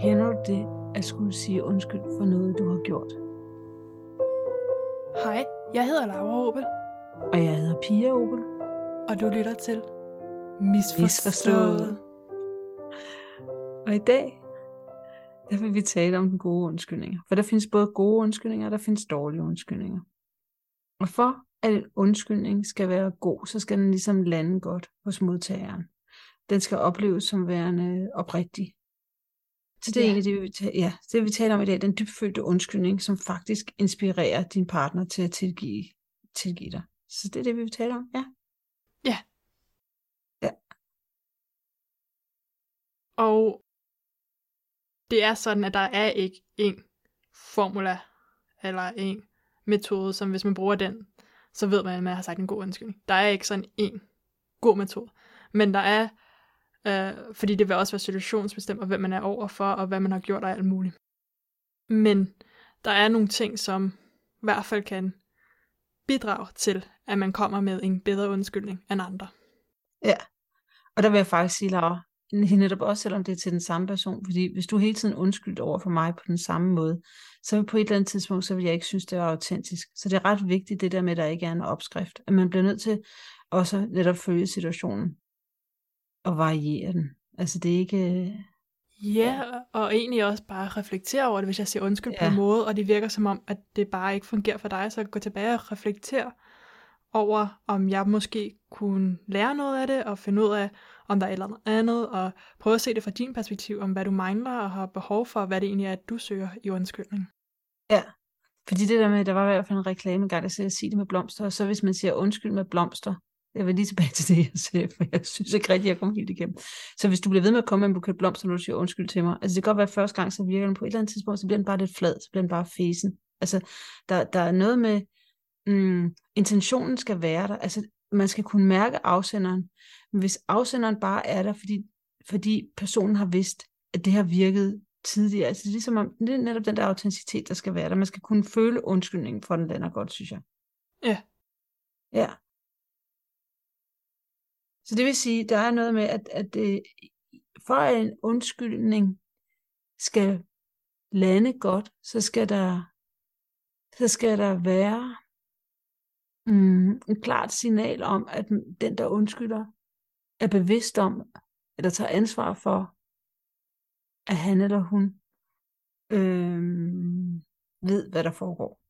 Kender du det at skulle sige undskyld for noget, du har gjort? Hej, jeg hedder Laura Opel, Og jeg hedder Pia Opel. og du lytter til Misforstået. Misforstået. Og i dag, der vil vi tale om den gode undskyldninger. For der findes både gode undskyldninger, og der findes dårlige undskyldninger. Og for at en undskyldning skal være god, så skal den ligesom lande godt hos modtageren. Den skal opleves som værende oprigtig. Så det er Ja. egentlig det, vi, ja, det, vi taler om i dag, den dybfølte undskyldning, som faktisk inspirerer din partner til at tilgive, tilgive dig. Så det er det, vi vil tale om, ja. Og det er sådan, at der er ikke en formula eller en metode, som hvis man bruger den, så ved man, at man har sagt en god undskyldning. Der er ikke sådan en god metode. Men der er, øh, fordi det vil også være situationsbestemt, og hvem man er overfor, og hvad man har gjort og alt muligt. Men der er nogle ting, som i hvert fald kan bidrage til, at man kommer med en bedre undskyldning end andre. Ja, og der vil jeg faktisk sige, Laura, netop også selvom det er til den samme person, fordi hvis du hele tiden undskyldt over for mig på den samme måde, så på et eller andet tidspunkt, så vil jeg ikke synes, det var autentisk. Så det er ret vigtigt, det der med, at der ikke er en opskrift. At man bliver nødt til også netop følge situationen og variere den. Altså det er ikke... Ja, og egentlig også bare reflektere over det, hvis jeg siger undskyld ja. på en måde, og det virker som om, at det bare ikke fungerer for dig, så gå tilbage og reflektere over, om jeg måske kunne lære noget af det, og finde ud af, om der er et eller andet og prøve at se det fra din perspektiv, om hvad du mangler og har behov for, hvad det egentlig er, at du søger i undskyldning. Ja, fordi det der med, der var i hvert fald en reklame engang, der sagde, at sige det med blomster, og så hvis man siger undskyld med blomster, jeg vil lige tilbage til det, jeg sagde, for jeg synes ikke rigtigt, jeg kom helt igennem. Så hvis du bliver ved med at komme med en buket blomster, når du siger undskyld til mig, altså det kan godt være, at første gang, så virker den på et eller andet tidspunkt, så bliver den bare lidt flad, så bliver den bare fesen. Altså, der, der er noget med, mm, intentionen skal være der, altså man skal kunne mærke afsenderen, men hvis afsenderen bare er der, fordi, fordi personen har vidst, at det har virket tidligere, altså det er ligesom om, det er netop den der autenticitet, der skal være der, man skal kunne føle undskyldningen for den lander godt, synes jeg. Ja. Ja. Så det vil sige, der er noget med, at, at det, for at en undskyldning skal lande godt, så skal der, så skal der være mm, et klart signal om, at den, der undskylder, er bevidst om, eller tager ansvar for, at han eller hun øh, ved, hvad der foregår.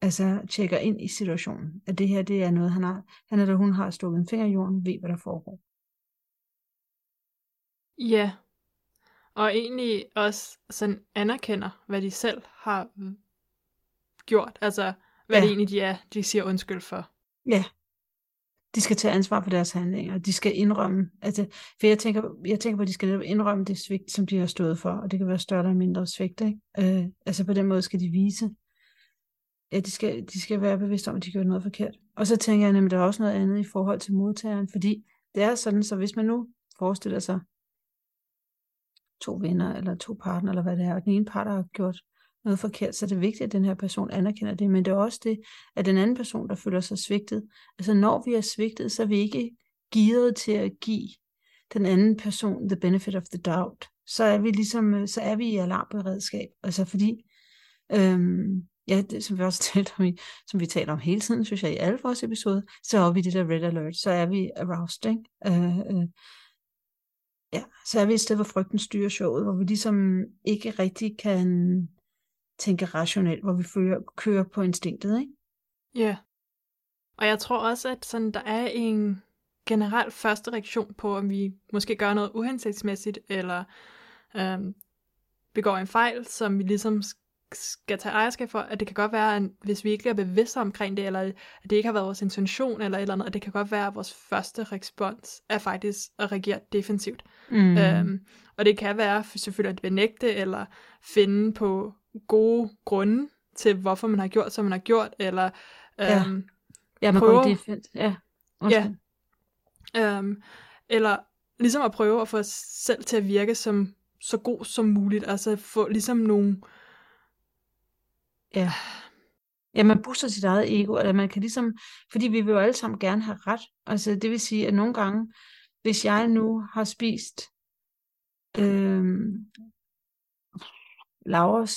Altså tjekker ind i situationen. At det her, det er noget, han, har, han eller hun har stukket en finger i jorden, ved, hvad der foregår. Ja, og egentlig også sådan anerkender, hvad de selv har mm, gjort, altså hvad Ja. det egentlig de er, de siger undskyld for. Ja. De skal tage ansvar for deres handlinger. De skal indrømme, altså, for jeg tænker, jeg tænker på, at de skal indrømme det svigt, som de har stået for, og det kan være større eller mindre svigt, ikke? Øh, altså på den måde skal de vise, ja, de skal, de skal være bevidste om, at de gjorde noget forkert. Og så tænker jeg nemlig, der er også noget andet i forhold til modtageren, fordi det er sådan, så hvis man nu forestiller sig to venner, eller to partner, eller hvad det er, og den ene part har gjort noget forkert, så er det vigtigt, at den her person anerkender det, men det er også det, at den anden person, der føler sig svigtet, altså når vi er svigtet, så er vi ikke gearet til at give den anden person the benefit of the doubt. Så er vi ligesom, øh, så er vi i alarmberedskab, altså fordi, øhm, ja, det, som vi også talte om, i, som vi taler om hele tiden, synes jeg, i alle vores episoder, så er vi det der red alert, så er vi aroused, ikke? Øh, øh, ja, så er vi et sted, hvor frygten styrer showet, hvor vi ligesom ikke rigtig kan tænke rationelt, hvor vi fører, kører på instinktet, ikke? Ja. Og jeg tror også, at sådan, der er en generel første reaktion på, om vi måske gør noget uhensigtsmæssigt, eller øhm, begår en fejl, som vi ligesom sk- skal tage ejerskab for, at det kan godt være, at hvis vi ikke er bevidste omkring det, eller at det ikke har været vores intention, eller et eller andet, at det kan godt være, at vores første respons er faktisk at reagere defensivt. Mm. Øhm, og det kan være selvfølgelig at benægte, eller finde på gode grunde til, hvorfor man har gjort, som man har gjort, eller Ja. øhm, ja, man prøver- går i defense. Ja, undskyld. Øhm, eller ligesom at prøve at få os selv til at virke som så god som muligt. Altså få ligesom nogle... Ja. Ja, man booster sit eget ego, eller man kan ligesom, fordi vi vil jo alle sammen gerne have ret. Altså det vil sige, at nogle gange, hvis jeg nu har spist øh, Lauras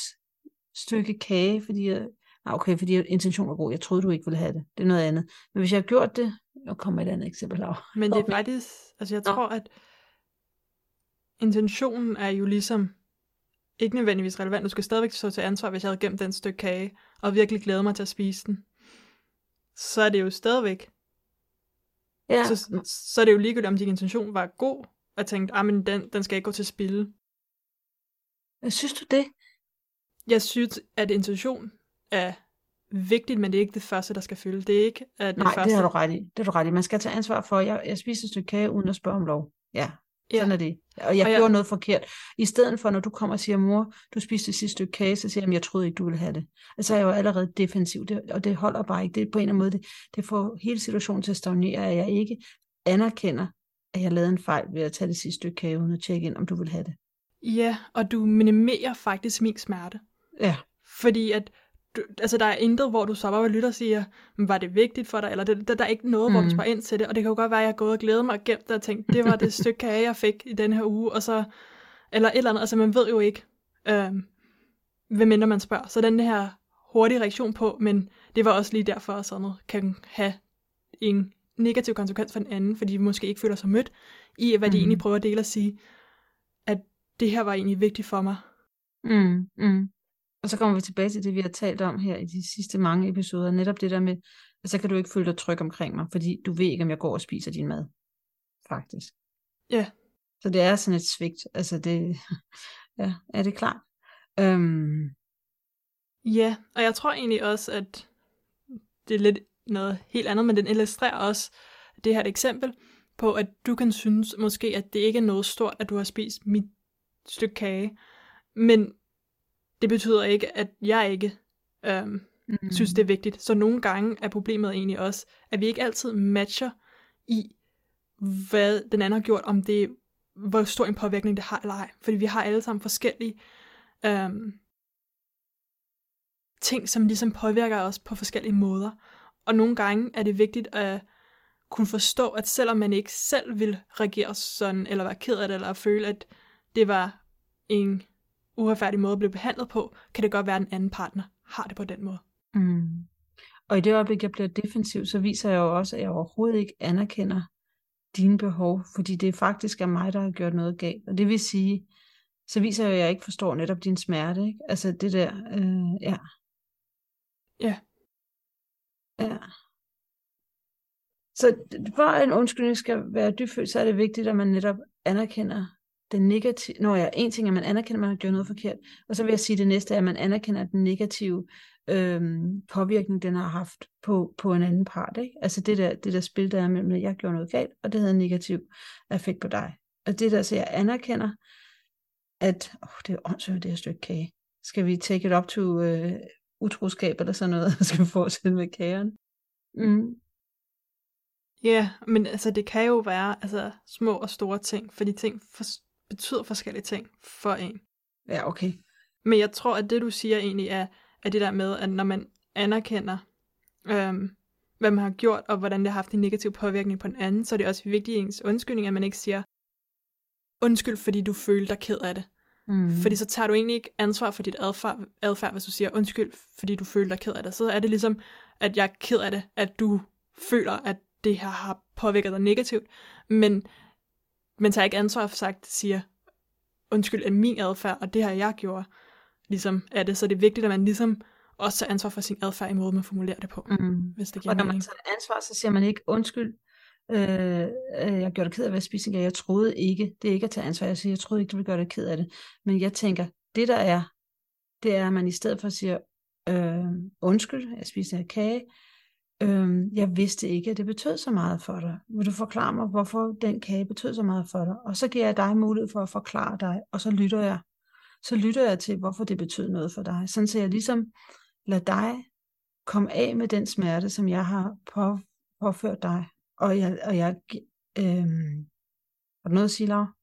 stykke kage, fordi jeg, ah, okay, fordi intentionen var god, jeg troede, du ikke ville have det. Det er noget andet. Men hvis jeg har gjort det, nu kommer et andet eksempel, Laura. Men det er faktisk, altså jeg tror, at intentionen er jo ligesom ikke nødvendigvis relevant. Du skal stadigvæk stå til ansvar, hvis jeg havde gemt den stykke kage, og virkelig glæder mig til at spise den. Så er det jo stadigvæk. Ja. Så, så er det jo ligegyldigt, om din intention var god, og tænkte, ah, men den, den skal ikke gå til spil. Synes du det? Jeg synes, at intention er vigtigt, men det er ikke det første, der skal fylde. Det er ikke at det Nej, første. det har du ret i. Det har du ret i. Man skal tage ansvar for, at jeg, jeg spiser et stykke kage uden at spørge om lov. Ja, sådan Ja. er det. Og jeg Og jeg- gjorde noget forkert. I stedet for, når du kommer og siger, mor, du spiste det sidste stykke kage, så siger jeg, "Jamen, jeg troede ikke, du ville have det. Altså, jeg er jo allerede defensiv, det, og det holder bare ikke. Det er på en eller anden måde, det, det får hele situationen til at stagnere, at jeg ikke anerkender, at jeg lavede en fejl ved at tage det sidste stykke kage, uden at tjekke ind, om du vil have det. Ja, og du minimerer faktisk min smerte. Ja, Fordi at, du, altså der er intet, hvor du så bare lytter og siger, "Men var det vigtigt for dig, eller det, der, der er ikke noget, mm. hvor du Mm. spørger ind til det, og det kan jo godt være, at jeg har gået og glædet mig og gemt det og tænkt, det var det stykke kage, jeg fik i den her uge, og så, eller et eller andet, altså man ved jo ikke, øhm, hvem mindre man spørger. Så den her hurtige reaktion på, men det var også lige derfor, at sådan noget kan have en negativ konsekvens for den anden, fordi vi måske ikke føler sig mødt i, hvad de Mhm. egentlig prøver at dele og sige, at det her var egentlig vigtigt for mig. Mm, mm. Og så kommer vi tilbage til det, vi har talt om her i de sidste mange episoder. Netop det der med, at så kan du ikke føle dig tryg omkring mig, fordi du ved ikke, om jeg går og spiser din mad. Faktisk. Ja. Så det er sådan et svigt. Altså det, ja, er det klart? Øhm, Ja, og jeg tror egentlig også, at det er lidt noget helt andet, men den illustrerer også det her et eksempel på, at du kan synes måske, at det ikke er noget stort, at du har spist mit stykke kage, men det betyder ikke, at jeg ikke øhm, mm, synes, det er vigtigt. Så nogle gange er problemet egentlig også, at vi ikke altid matcher i, hvad den anden har gjort, om det hvor stor en påvirkning det har eller ej. Fordi vi har alle sammen forskellige øhm, ting, som ligesom påvirker os på forskellige måder. Og nogle gange er det vigtigt at kunne forstå, at selvom man ikke selv vil reagere sådan, eller være ked af det, eller føle, at det var en uretfærdig måde blive behandlet på, kan det godt være, at den anden partner har det på den måde. Mm. Og i det øjeblik, jeg bliver defensiv, så viser jeg jo også, at jeg overhovedet ikke anerkender dine behov, fordi det faktisk er mig, der har gjort noget galt. Og det vil sige, så viser jeg, at jeg ikke forstår netop din smerte. Ikke? Altså det der, øh, ja. Ja. Ja. Så for en undskyldning skal være dybfølt, så er det vigtigt, at man netop anerkender den negative... når jeg, en ting er, at man anerkender, at man har gjort noget forkert. Og så vil jeg sige, at det næste er, at man anerkender den negative øhm, påvirkning, den har haft på, på en anden part. Ikke? Altså det der, det der spil, der er mellem, at jeg gjorde noget galt, og det havde en negativ effekt på dig. Og det der, så jeg anerkender, at åh, det er åndssvagt, det her stykke kage. Skal vi take it up to øh, utroskab eller sådan noget? Skal vi fortsætte med kagen? Mm. Ja, men altså det kan jo være altså, små og store ting, fordi ting for, betyder forskellige ting for en. Ja, okay. Men jeg tror, at det du siger egentlig er, er det der med, at når man anerkender, øhm, hvad man har gjort, og hvordan det har haft en negativ påvirkning på den anden, så er det også vigtigt i ens undskyldning, at man ikke siger, undskyld, fordi du følte dig ked af det. Mm. Fordi så tager du egentlig ikke ansvar for dit adfærd, adfærd, hvis du siger undskyld, fordi du føler dig ked af det. Så er det ligesom, at jeg er ked af det, at du føler, at det her har påvirket dig negativt. Men man tager ikke ansvar for sagt, siger undskyld af min adfærd, og det har jeg gjort. Ligesom er det. Så det er vigtigt, at man ligesom også tager ansvar for sin adfærd i måde, man formulerer det på. Mm. Hvis det giver Og når man tager ansvar, så siger man ikke undskyld. Øh, øh, jeg gjorde dig ked af, hvad jeg spiste. Jeg troede ikke. Det er ikke at tage ansvar. Jeg siger, jeg troede ikke, du ville gøre dig ked af det. Men jeg tænker, det der er, det er, at man i stedet for siger, øh, undskyld, jeg spiste en kage. Øh, jeg vidste ikke, at det betød så meget for dig. Vil du forklare mig, hvorfor den kage betød så meget for dig? Og så giver jeg dig mulighed for at forklare dig, og så lytter jeg. Så lytter jeg til, hvorfor det betød noget for dig. Sådan så jeg ligesom lader dig komme af med den smerte, som jeg har på, påført dig. Og jeg, og jeg øhm, har du noget at sige, Laura?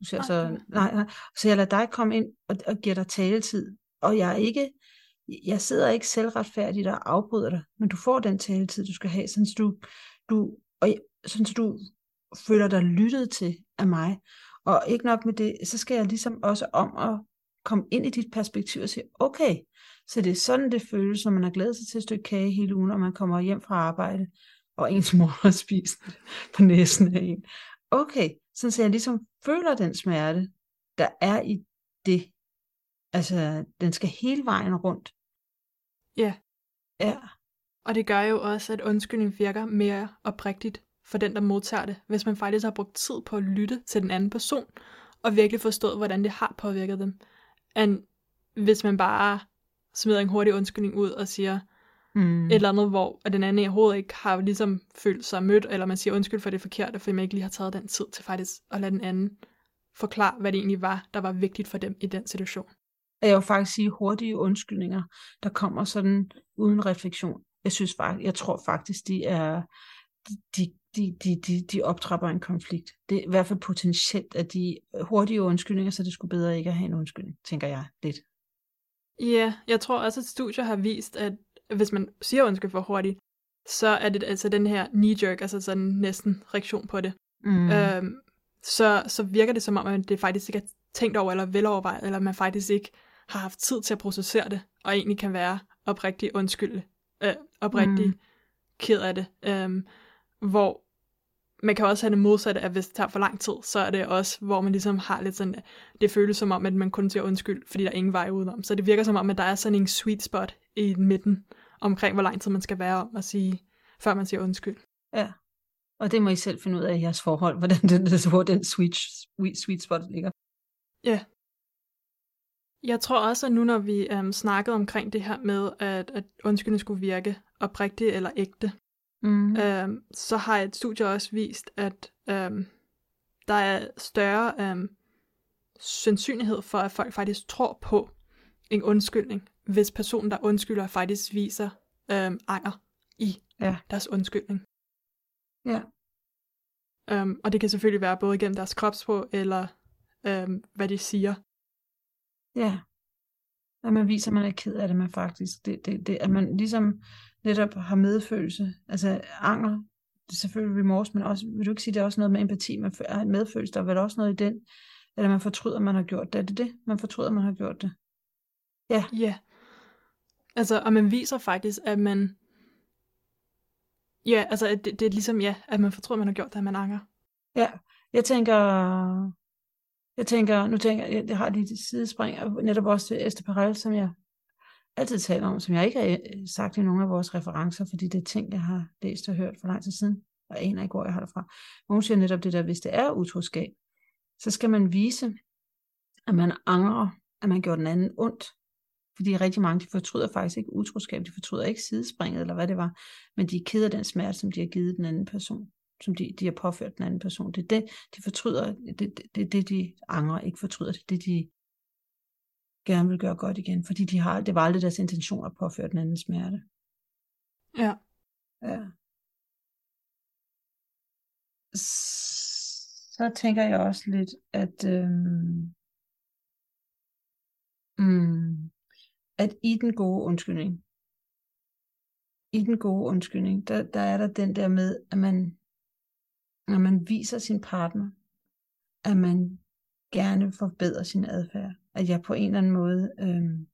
Du ser Nej, så, nej, nej. Så jeg lader dig komme ind og, og giver dig taletid. Og jeg er ikke, jeg sidder ikke selvretfærdigt og afbryder dig, men du får den taletid, du skal have, sådan så du, du, og, sådan så du føler dig lyttet til af mig. Og ikke nok med det, så skal jeg ligesom også om at komme ind i dit perspektiv og sige, okay, så det er sådan, det føles, når man har glædet sig til et stykke kage hele ugen, og man kommer hjem fra arbejde, og ens mor har spist på næsen af en. Okay, sådan så jeg ligesom føler den smerte, der er i det. Altså, den skal hele vejen rundt. Ja. Ja. Og det gør jo også, at undskyldning virker mere oprigtigt for den, der modtager det, hvis man faktisk har brugt tid på at lytte til den anden person, og virkelig forstået, hvordan det har påvirket dem, end hvis man bare smider en hurtig undskyldning ud og siger Mm. et eller andet, hvor at den anden i hovedet ikke har ligesom følt sig mødt, eller man siger undskyld for det forkerte, fordi man ikke lige har taget den tid til faktisk at lade den anden forklare, hvad det egentlig var, der var vigtigt for dem i den situation. Jeg vil faktisk sige hurtige undskyldninger, der kommer sådan uden refleksion. Jeg synes faktisk, jeg tror faktisk, de er, de, de, de, de, de optrapper en konflikt. Det er i hvert fald potentielt, at de hurtige undskyldninger, så det skulle bedre ikke at have en undskyldning, tænker jeg lidt. Ja, jeg tror også, at studier har vist, at hvis man siger undskyld for hurtigt, så er det altså den her knee-jerk, altså sådan næsten reaktion på det. Mm. Øhm, så, så virker det som om, at det faktisk ikke er tænkt over eller velovervejet, eller man faktisk ikke har haft tid til at processere det, og egentlig kan være oprigtig undskyld, øh, oprigtig Mm. ked af det. Øhm, hvor man kan også have det modsatte, at hvis det tager for lang tid, så er det også, hvor man ligesom har lidt sådan, det føles som om, at man kun siger undskyld, fordi der er ingen vej udenom. Så det virker som om, at der er sådan en sweet spot i midten, omkring hvor lang tid man skal være om at sige, før man siger undskyld. Ja. Og det må I selv finde ud af i jeres forhold, hvordan den, hvor den sweet, sweet, sweet spot ligger. Ja. Jeg tror også, at nu når vi øhm, snakkede omkring det her med, at, at undskyldning skulle virke oprigtigt eller ægte, Mm. øhm, så har et studie også vist, at øhm, der er større øhm, sandsynlighed for, at folk faktisk tror på en undskyldning, hvis personen, der undskylder, faktisk viser øhm, anger i Ja. deres undskyldning. Ja. Øhm, og det kan selvfølgelig være både igennem deres kropsprog, eller øhm, hvad de siger. Ja. At man viser, at man er ked af det, man faktisk, det, det, det, at man ligesom netop har medfølelse. Altså anger, det er selvfølgelig remorse, men også, vil du ikke sige, det er også noget med empati, man er medfølelse, der er vel også noget i den, eller man fortryder, man har gjort det. Er det det? Man fortryder, man har gjort det. Ja. Ja. Altså, og man viser faktisk, at man... Ja, altså, at det, det er ligesom, ja, at man fortryder, man har gjort det, at man anger. Ja, jeg tænker, jeg tænker, nu tænker jeg, jeg har lige et sidespring, og netop også til Esther Perel, som jeg altid taler om, som jeg ikke har øh, sagt i nogle af vores referencer, fordi det er ting, jeg har læst og hørt for lang tid siden, og aner ikke, hvor jeg har det fra. Men hun siger netop det der, hvis det er utroskab, så skal man vise, at man angrer, at man gjorde den anden ondt. Fordi rigtig mange, de fortryder faktisk ikke utroskab, de fortryder ikke sidespringet, eller hvad det var, men de er ked af den smerte, som de har givet den anden person, som de, de har påført den anden person. Det er det, de fortryder, det er det, det, de angrer, ikke fortryder, det er det, de gerne vil gøre godt igen, fordi de har, det var aldrig deres intention at påføre den anden smerte. Ja. Ja. Så tænker jeg også lidt, at, øhm, mm, at i den gode undskyldning, i den gode undskyldning, der, der er der den der med, at man, når man viser sin partner, at man gerne forbedrer sin adfærd. At jeg på en eller anden måde, øhm,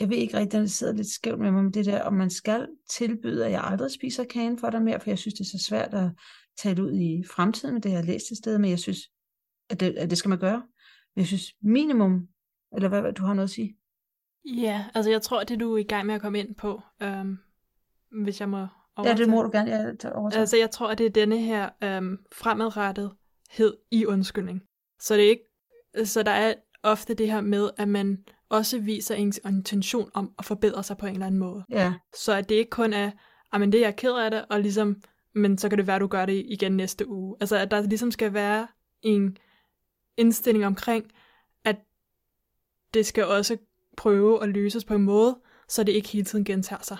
jeg ved ikke rigtig, den sidder lidt skævt med mig med det der, om man skal tilbyde, at jeg aldrig spiser kagen for dig mere, for jeg synes, det er så svært at tale ud i fremtiden med det, jeg har læst et sted, men jeg synes, at det, at det skal man gøre. Men jeg synes minimum, eller hvad, hvad du har noget at sige? Ja, altså jeg tror, det du er i gang med at komme ind på, øhm, hvis jeg må Ja, overtage. det må du gerne ja, tage overtage. Altså jeg tror, at det er denne her øhm, fremadrettethed i undskyldning. Så det er ikke, så der er ofte det her med, at man også viser en intention om at forbedre sig på en eller anden måde. Ja, Så at det ikke kun er, "Ah, men det er jeg ked af det, og ligesom, men så kan det være, at du gør det igen næste uge. Altså at der ligesom skal være en indstilling omkring, at det skal også prøve at løses på en måde, så det ikke hele tiden gentager sig.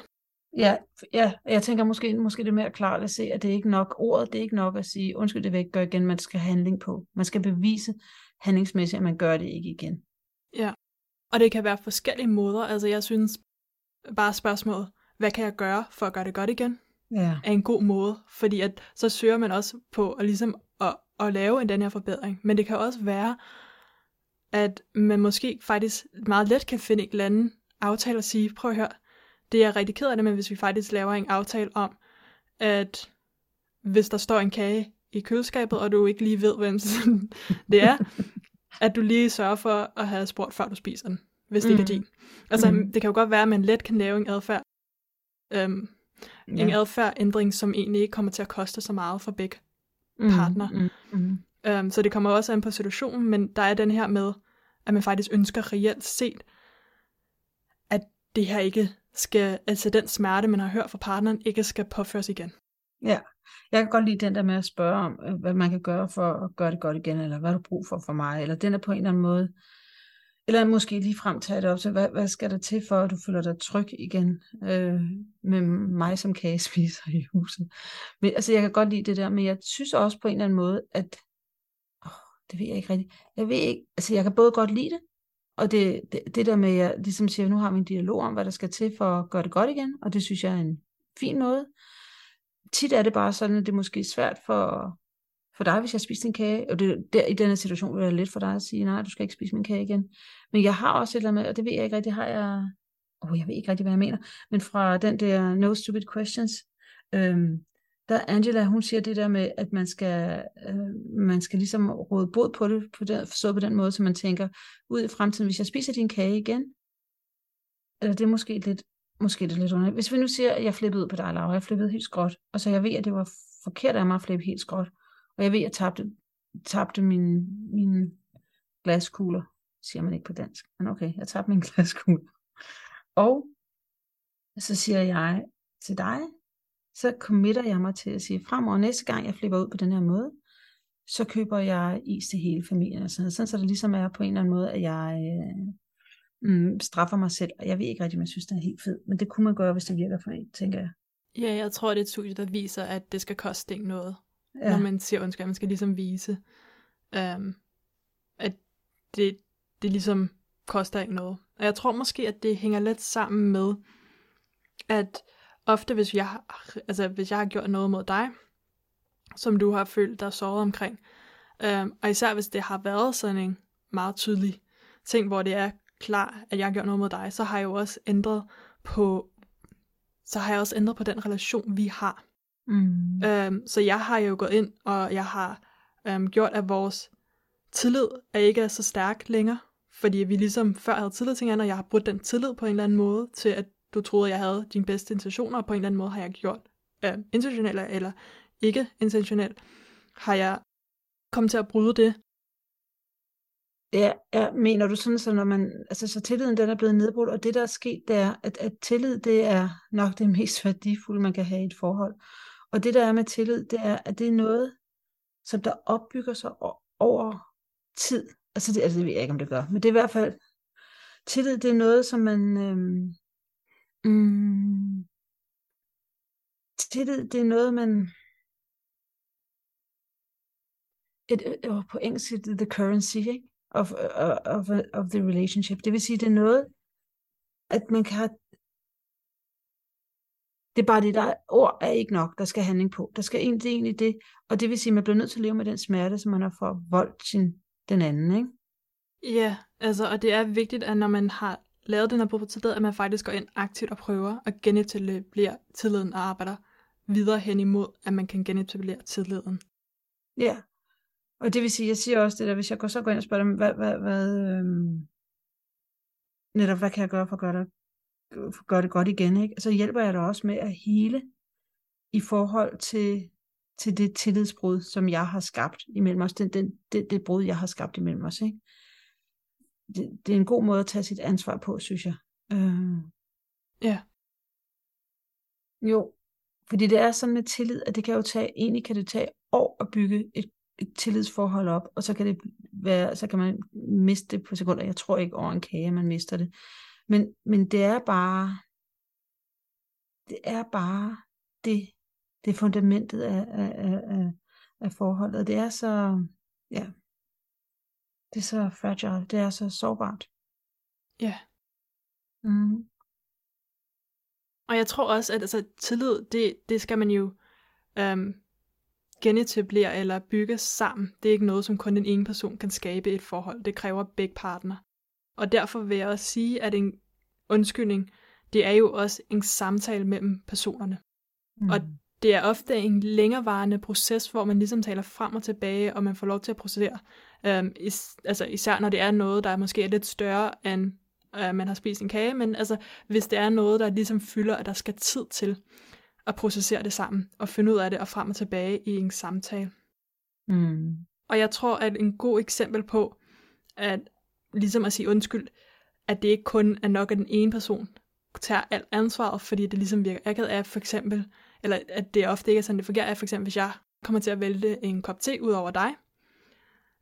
Ja, ja, jeg tænker måske, måske det er mere klart at se, at det er ikke nok ordet, det er ikke nok at sige, undskyld, det vil jeg ikke gøre igen, man skal have handling på. Man skal bevise handlingsmæssigt, at man gør det ikke igen. Ja. Og det kan være forskellige måder. Altså jeg synes, bare spørgsmålet, hvad kan jeg gøre for at gøre det godt igen? Ja. er en god måde, fordi at så søger man også på at, ligesom at, at lave en den her forbedring. Men det kan også være, at man måske faktisk meget let kan finde en eller anden aftale og sige, prøv at høre, det er jeg rigtig ked af det, men hvis vi faktisk laver en aftale om, at hvis der står en kage i køleskabet, og du ikke lige ved, hvem det er, at du lige sørger for at have spurgt, før du spiser den, hvis det mm. ikke er din. Altså, mm. det kan jo godt være, at man let kan lave en adfærd, øhm, ja. en adfærdændring, som egentlig ikke kommer til at koste så meget for begge mm. partner. Mm. Mm. Øhm, så det kommer også an på situationen, men der er den her med, at man faktisk ønsker reelt set, at det her ikke skal, altså den smerte, man har hørt fra partneren, ikke skal påføres igen. Ja, jeg kan godt lide den der med at spørge om, øh, hvad man kan gøre for at gøre det godt igen, eller hvad du brug for for mig, eller den er på en eller anden måde, eller måske lige frem tage det op, så hvad, hvad skal der til for, at du føler dig tryg igen øh, med mig som kagespiser i huset. Men, altså jeg kan godt lide det der, men jeg synes også på en eller anden måde, at åh, det ved jeg ikke rigtigt. Jeg ved ikke, altså jeg kan både godt lide det, og det, det, det der med, at jeg ligesom siger, nu har vi en dialog om, hvad der skal til for at gøre det godt igen, og det synes jeg er en fin måde. Tit er det bare sådan, at det er måske svært for, for dig, hvis jeg spiser en kage, og det, der, i denne situation vil det være let for dig at sige, nej, du skal ikke spise min kage igen. Men jeg har også et eller andet med, og det ved jeg ikke rigtig, har jeg, oh, jeg ved ikke rigtig, hvad jeg mener, men fra den der No Stupid Questions, øhm, der Angela, hun siger det der med, at man skal, øh, man skal ligesom råde bod på det, på den, så på den måde, så man tænker, ud i fremtiden, hvis jeg spiser din kage igen, eller det er måske lidt, måske det er lidt underligt. Hvis vi nu siger, at jeg flippede ud på dig, Laura, jeg flippede helt skråt, og så jeg ved, at det var forkert af mig at flippe helt skråt, og jeg ved, at jeg tabte, tabte mine, mine glaskugler, siger man ikke på dansk, men okay, jeg tabte mine glaskugler. Og så siger jeg til dig, så committer jeg mig til at sige, fremover næste gang jeg flipper ud på den her måde, så køber jeg is til hele familien. Og sådan, sådan så det ligesom er på en eller anden måde, at jeg øh, mm, straffer mig selv. Og jeg ved ikke rigtig, om jeg synes, det er helt fedt. Men det kunne man gøre, hvis det virker for en, tænker jeg. Ja, jeg tror, det er et studie, der viser, at det skal koste ikke noget. Ja. Når man siger undskyld, man skal ligesom vise, um, at det, det ligesom koster ikke noget. Og jeg tror måske, at det hænger lidt sammen med, at ofte hvis jeg, altså, hvis jeg har gjort noget mod dig, som du har følt dig såret omkring, øhm, og især hvis det har været sådan en meget tydelig ting, hvor det er klar, at jeg har gjort noget mod dig, så har jeg jo også ændret på, så har jeg også ændret på den relation, vi har. Mm. Øhm, så jeg har jo gået ind, og jeg har øhm, gjort, at vores tillid er ikke er så stærk længere, fordi vi ligesom før havde tillid til hinanden, og jeg har brugt den tillid på en eller anden måde til, at du troede, jeg havde dine bedste intentioner, og på en eller anden måde har jeg gjort øh, intentionelt eller ikke intentionelt, har jeg kommet til at bryde det. Ja, ja, mener du sådan, så når man, altså så tilliden den er blevet nedbrudt, og det der er sket, det er, at, at tillid, det er nok det mest værdifulde, man kan have i et forhold. Og det der er med tillid, det er, at det er noget, som der opbygger sig over tid. Altså det, altså det ved jeg ikke, om det gør, men det er i hvert fald, tillid, det er noget, som man, øhm, Mm. Tillid, det er noget, man... Et, øh, et, på engelsk det the currency ikke? Of, øh, of, øh, of the relationship. Det vil sige, det er noget, at man kan have... Det er bare det, der ord er ikke nok, der skal handling på. Der skal egentlig, egentlig det, og det vil sige, at man bliver nødt til at leve med den smerte, som man har forvoldt sin, den anden, ikke? Ja, altså, og det er vigtigt, at når man har lavet den her pubertet, at man faktisk går ind aktivt og prøver at genetablere tilliden og arbejder videre hen imod, at man kan genetablere tilliden. Ja, og det vil sige, jeg siger også det der, hvis jeg går så går ind og spørger dem, hvad, hvad, hvad øhm, netop, hvad kan jeg gøre for at gøre det, for at gøre det godt igen, ikke? så hjælper jeg dig også med at hele i forhold til, til det tillidsbrud, som jeg har skabt imellem os, den, den, det, det brud, jeg har skabt imellem os. Ikke? Det, det er en god måde at tage sit ansvar på, synes jeg. Øh. Ja. Jo, fordi det er sådan med tillid, at det kan jo tage, egentlig kan det tage år at bygge et, et tillidsforhold op, og så kan det være, så kan man miste det på sekunder. Jeg tror ikke over en kage, man mister det. Men, men det er bare, det er bare det, det er fundamentet af, af, af, af forholdet. Det er så, ja, det er så fragile, det er så sårbart. Ja. Mm. Og jeg tror også, at altså, tillid, det, det skal man jo øhm, genetablere eller bygge sammen. Det er ikke noget, som kun den ene person kan skabe et forhold. Det kræver begge partner. Og derfor vil jeg også sige, at en undskyldning, det er jo også en samtale mellem personerne. Mm. Og det er ofte en længerevarende proces, hvor man ligesom taler frem og tilbage, og man får lov til at procedere. Um, is, altså især når det er noget, der måske er lidt større, end uh, man har spist en kage, men altså hvis det er noget, der ligesom fylder, at der skal tid til at processere det sammen, og finde ud af det, og frem og tilbage i en samtale. Mm. Og jeg tror, at en god eksempel på, at ligesom at sige undskyld, at det ikke kun er nok, at den ene person tager alt ansvaret, fordi det ligesom virker akavet af for eksempel, eller at det ofte ikke er sådan, det fungerer, at for eksempel hvis jeg kommer til at vælte en kop te ud over dig,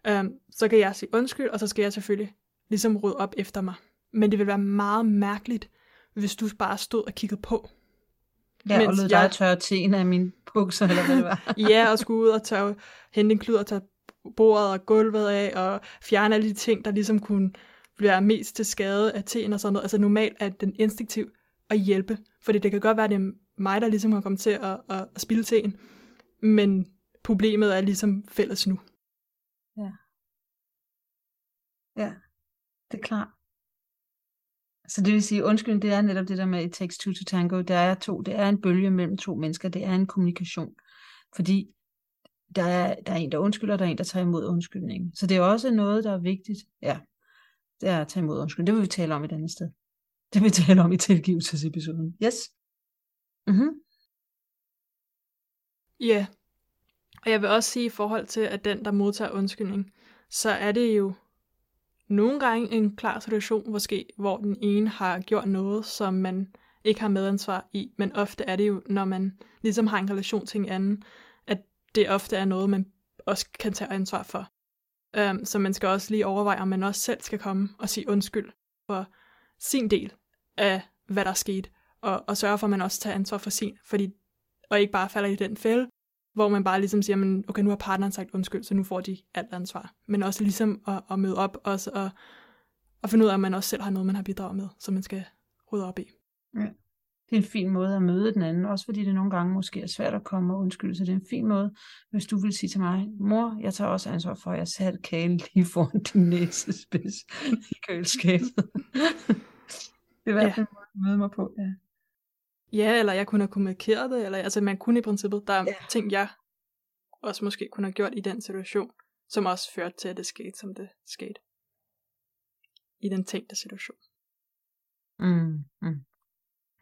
øhm, så kan jeg sige undskyld, og så skal jeg selvfølgelig ligesom rydde op efter mig. Men det vil være meget mærkeligt, hvis du bare stod og kiggede på. Ja, og lød dig tørre teen af mine bukser, eller hvad det var. ja, og skulle ud og tørre, hente en klud og tage bordet og gulvet af, og fjerne alle de ting, der ligesom kunne være mest til skade af teen og sådan noget. Altså normalt er den instinktiv at hjælpe, fordi det kan godt være, at det er mig, der ligesom har kommet til at, at, at spille teen, men problemet er ligesom fælles nu. Ja. Ja, det er klart. Så det vil sige, undskyld, det er netop det der med, it takes two to tango. der er to, det er en bølge mellem to mennesker, det er en kommunikation. Fordi der er, der er en, der undskylder, og der er en, der tager imod undskyldningen. Så det er også noget, der er vigtigt. Ja, det er at tage imod undskyldning. Det vil vi tale om et andet sted. Det vil vi tale om i tilgivelsesepisoden. Yes. Mm-hmm. Ja og jeg vil også sige i forhold til, at den, der modtager undskyldning, så er det jo nogle gange en klar situation, måske, hvor den ene har gjort noget, som man ikke har medansvar i, men ofte er det jo, når man ligesom har en relation til en anden, at det ofte er noget, man også kan tage ansvar for. Um, så man skal også lige overveje, om man også selv skal komme og sige undskyld for sin del af, hvad der er sket, og, og sørge for, at man også tager ansvar for sin, fordi, og ikke bare falder i den fælde, hvor man bare ligesom siger, men okay, nu har partneren sagt undskyld, så nu får de alt ansvar. Men også ligesom at, at møde op, også og, og finde ud af, at man også selv har noget, man har bidraget med, som man skal rydde op i. Ja. Det er en fin måde at møde den anden, også fordi det nogle gange måske er svært at komme og undskylde, så det er en fin måde, hvis du vil sige til mig, mor, jeg tager også ansvar for, at jeg satte kagen lige foran din næsespids i køleskabet. det er i hvert fald ja. en måde at møde mig på, ja. Ja, eller jeg kunne have kommunikeret det, eller altså man kunne i princippet, der er ja. ting, jeg også måske kunne have gjort i den situation, som også førte til, at det skete, som det skete. I den tænkte situation. Mm, mm.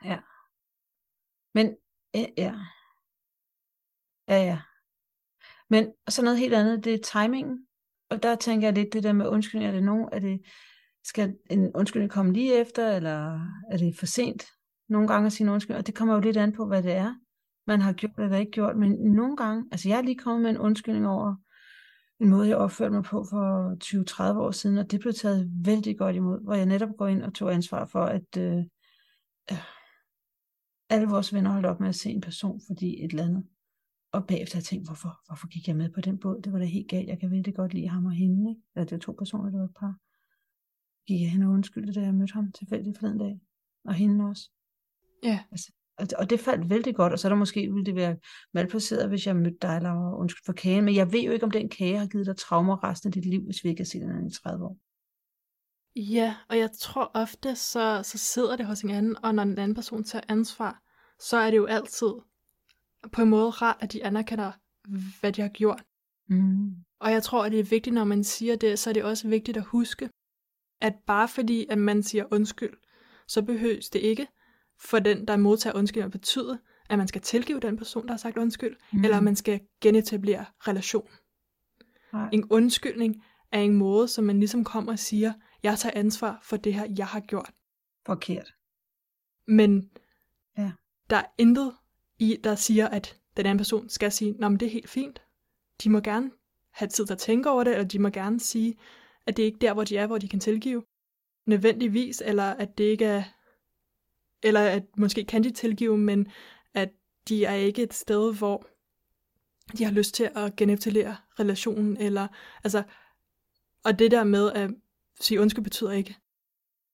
Ja. Men, ja, ja. Ja, ja. Men så noget helt andet, det er timingen. Og der tænker jeg lidt det der med undskyldning. Er det nogen, er det, skal en undskyldning komme lige efter, eller er det for sent? Nogle gange at sige undskyld, og det kommer jo lidt an på, hvad det er, man har gjort eller ikke gjort, men nogle gange, altså jeg er lige kommet med en undskyldning over en måde, jeg opførte mig på for 20-30 år siden, og det blev taget vældig godt imod, hvor jeg netop går ind og tog ansvar for, at øh, øh, alle vores venner holdt op med at se en person, fordi et eller andet. Og bagefter har jeg tænkt, hvorfor, hvorfor gik jeg med på den båd? Det var da helt galt. Jeg kan vældig godt lide ham og hende. Ikke? Ja, det var to personer, det var et par. Gik jeg hen og undskyldte, da jeg mødte ham tilfældigt for den dag. Og hende også. Ja. Altså, og det faldt vældig godt, og så er der måske ville det være malplaceret, hvis jeg mødte dig, eller undskyld for kagen, men jeg ved jo ikke, om den kage har givet dig traumer resten af dit liv, hvis vi ikke har set den i 30 år. Ja, og jeg tror ofte, så, så sidder det hos en anden, og når en anden person tager ansvar, så er det jo altid på en måde rart, at de anerkender, hvad de har gjort. Mm. Og jeg tror, at det er vigtigt, når man siger det, så er det også vigtigt at huske, at bare fordi, at man siger undskyld, så behøves det ikke for den, der modtager undskyld, betyde, at man skal tilgive den person, der har sagt undskyld, mm. eller man skal genetablere relation. Nej. En undskyldning er en måde, som man ligesom kommer og siger, jeg tager ansvar for det her, jeg har gjort. Forkert. Men ja. der er intet i, der siger, at den anden person skal sige, Nå, men det er helt fint. De må gerne have tid til at tænke over det, eller de må gerne sige, at det er ikke der, hvor de er, hvor de kan tilgive nødvendigvis, eller at det ikke er eller at måske kan de tilgive, men at de er ikke et sted, hvor de har lyst til at genetablere relationen, eller altså, og det der med at sige undskyld betyder ikke,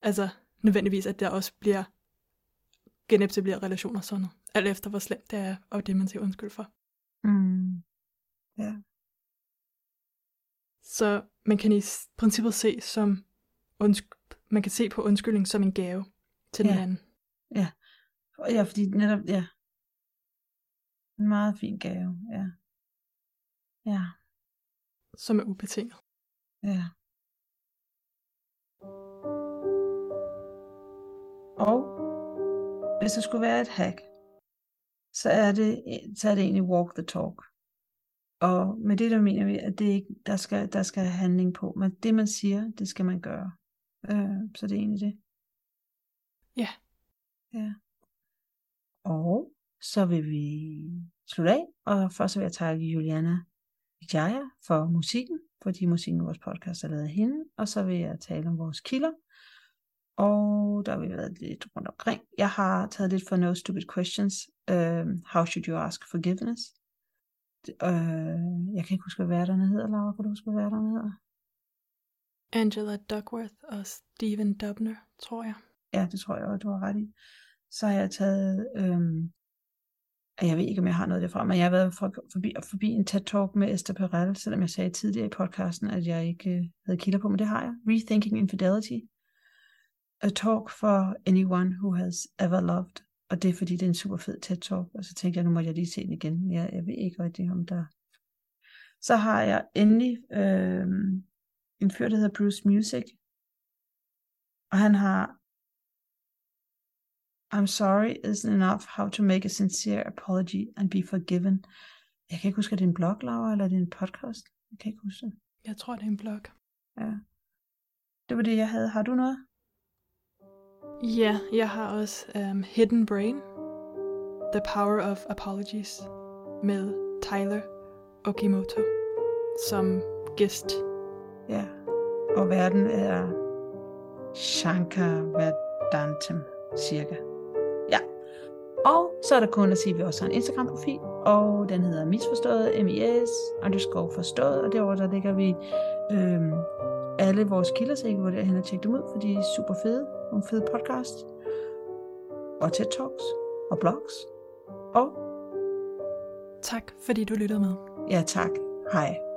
altså nødvendigvis, at der også bliver genetablere relationer sådan noget. Alt efter, hvor slemt det er, og det man siger undskyld for. Mm. Ja. Så man kan i princippet se som undsky- man kan se på undskyldning som en gave til den Ja. anden. Ja, fordi netop, ja. En meget fin gave, ja. Ja, som er ubetinget. ja. Og hvis der skulle være et hack, så er det, så er det egentlig walk the talk. Og med det der mener vi, at det ikke, der skal, der skal handling på. Men det man siger, det skal man gøre. Øh, så det er egentlig det. Ja. Ja. Og så vil vi slutte af, og først vil jeg takke Juliana Vijaya for musikken, fordi musikken i vores podcast er lavet af hende, og så vil jeg tale om vores kilder, og der har vi været lidt rundt omkring. Jeg har taget lidt for No Stupid Questions, uh, How Should You Ask Forgiveness? Uh, jeg kan ikke huske, hvad værterne hedder, Laura, kan du huske, hvad værterne hedder? Angela Duckworth og Steven Dubner, tror jeg. Ja, det tror jeg også, du har ret i. Så har jeg taget, øhm, jeg ved ikke, om jeg har noget derfra, men jeg har været for, forbi, forbi en TED-talk med Esther Perel, selvom jeg sagde tidligere i podcasten, at jeg ikke øh, havde kilder på, men det har jeg. Rethinking Infidelity. A talk for anyone who has ever loved. Og det er fordi, det er en super fed TED-talk, og så tænkte jeg, nu må jeg lige se den igen. Jeg, jeg ved ikke rigtig, om der... Så har jeg endelig øh, en fyr, der hedder Bruce Music, og han har I'm sorry isn't enough how to make a sincere apology and be forgiven. Jeg kan ikke huske, er det en blog, Laura, eller er det en podcast? Jeg kan ikke huske det. Jeg tror, det er en blog. Ja. Det var det, jeg havde. Har du noget? Ja, jeg har også um, Hidden Brain, The Power of Apologies, med Tyler Okimoto som gæst. Ja. Og verden er Shankar Vedantam, cirka. Og så er der kun at sige, at vi også har en Instagram-profil, og den hedder misforstået, mis, underscore forstået, og derovre der ligger vi øhm, alle vores kilder, så I kan gå derhen og tjekke dem ud, for de er super fede, nogle fede podcasts, og TED Talks, og blogs, og Tak, fordi du lyttede med. ja tak, hej.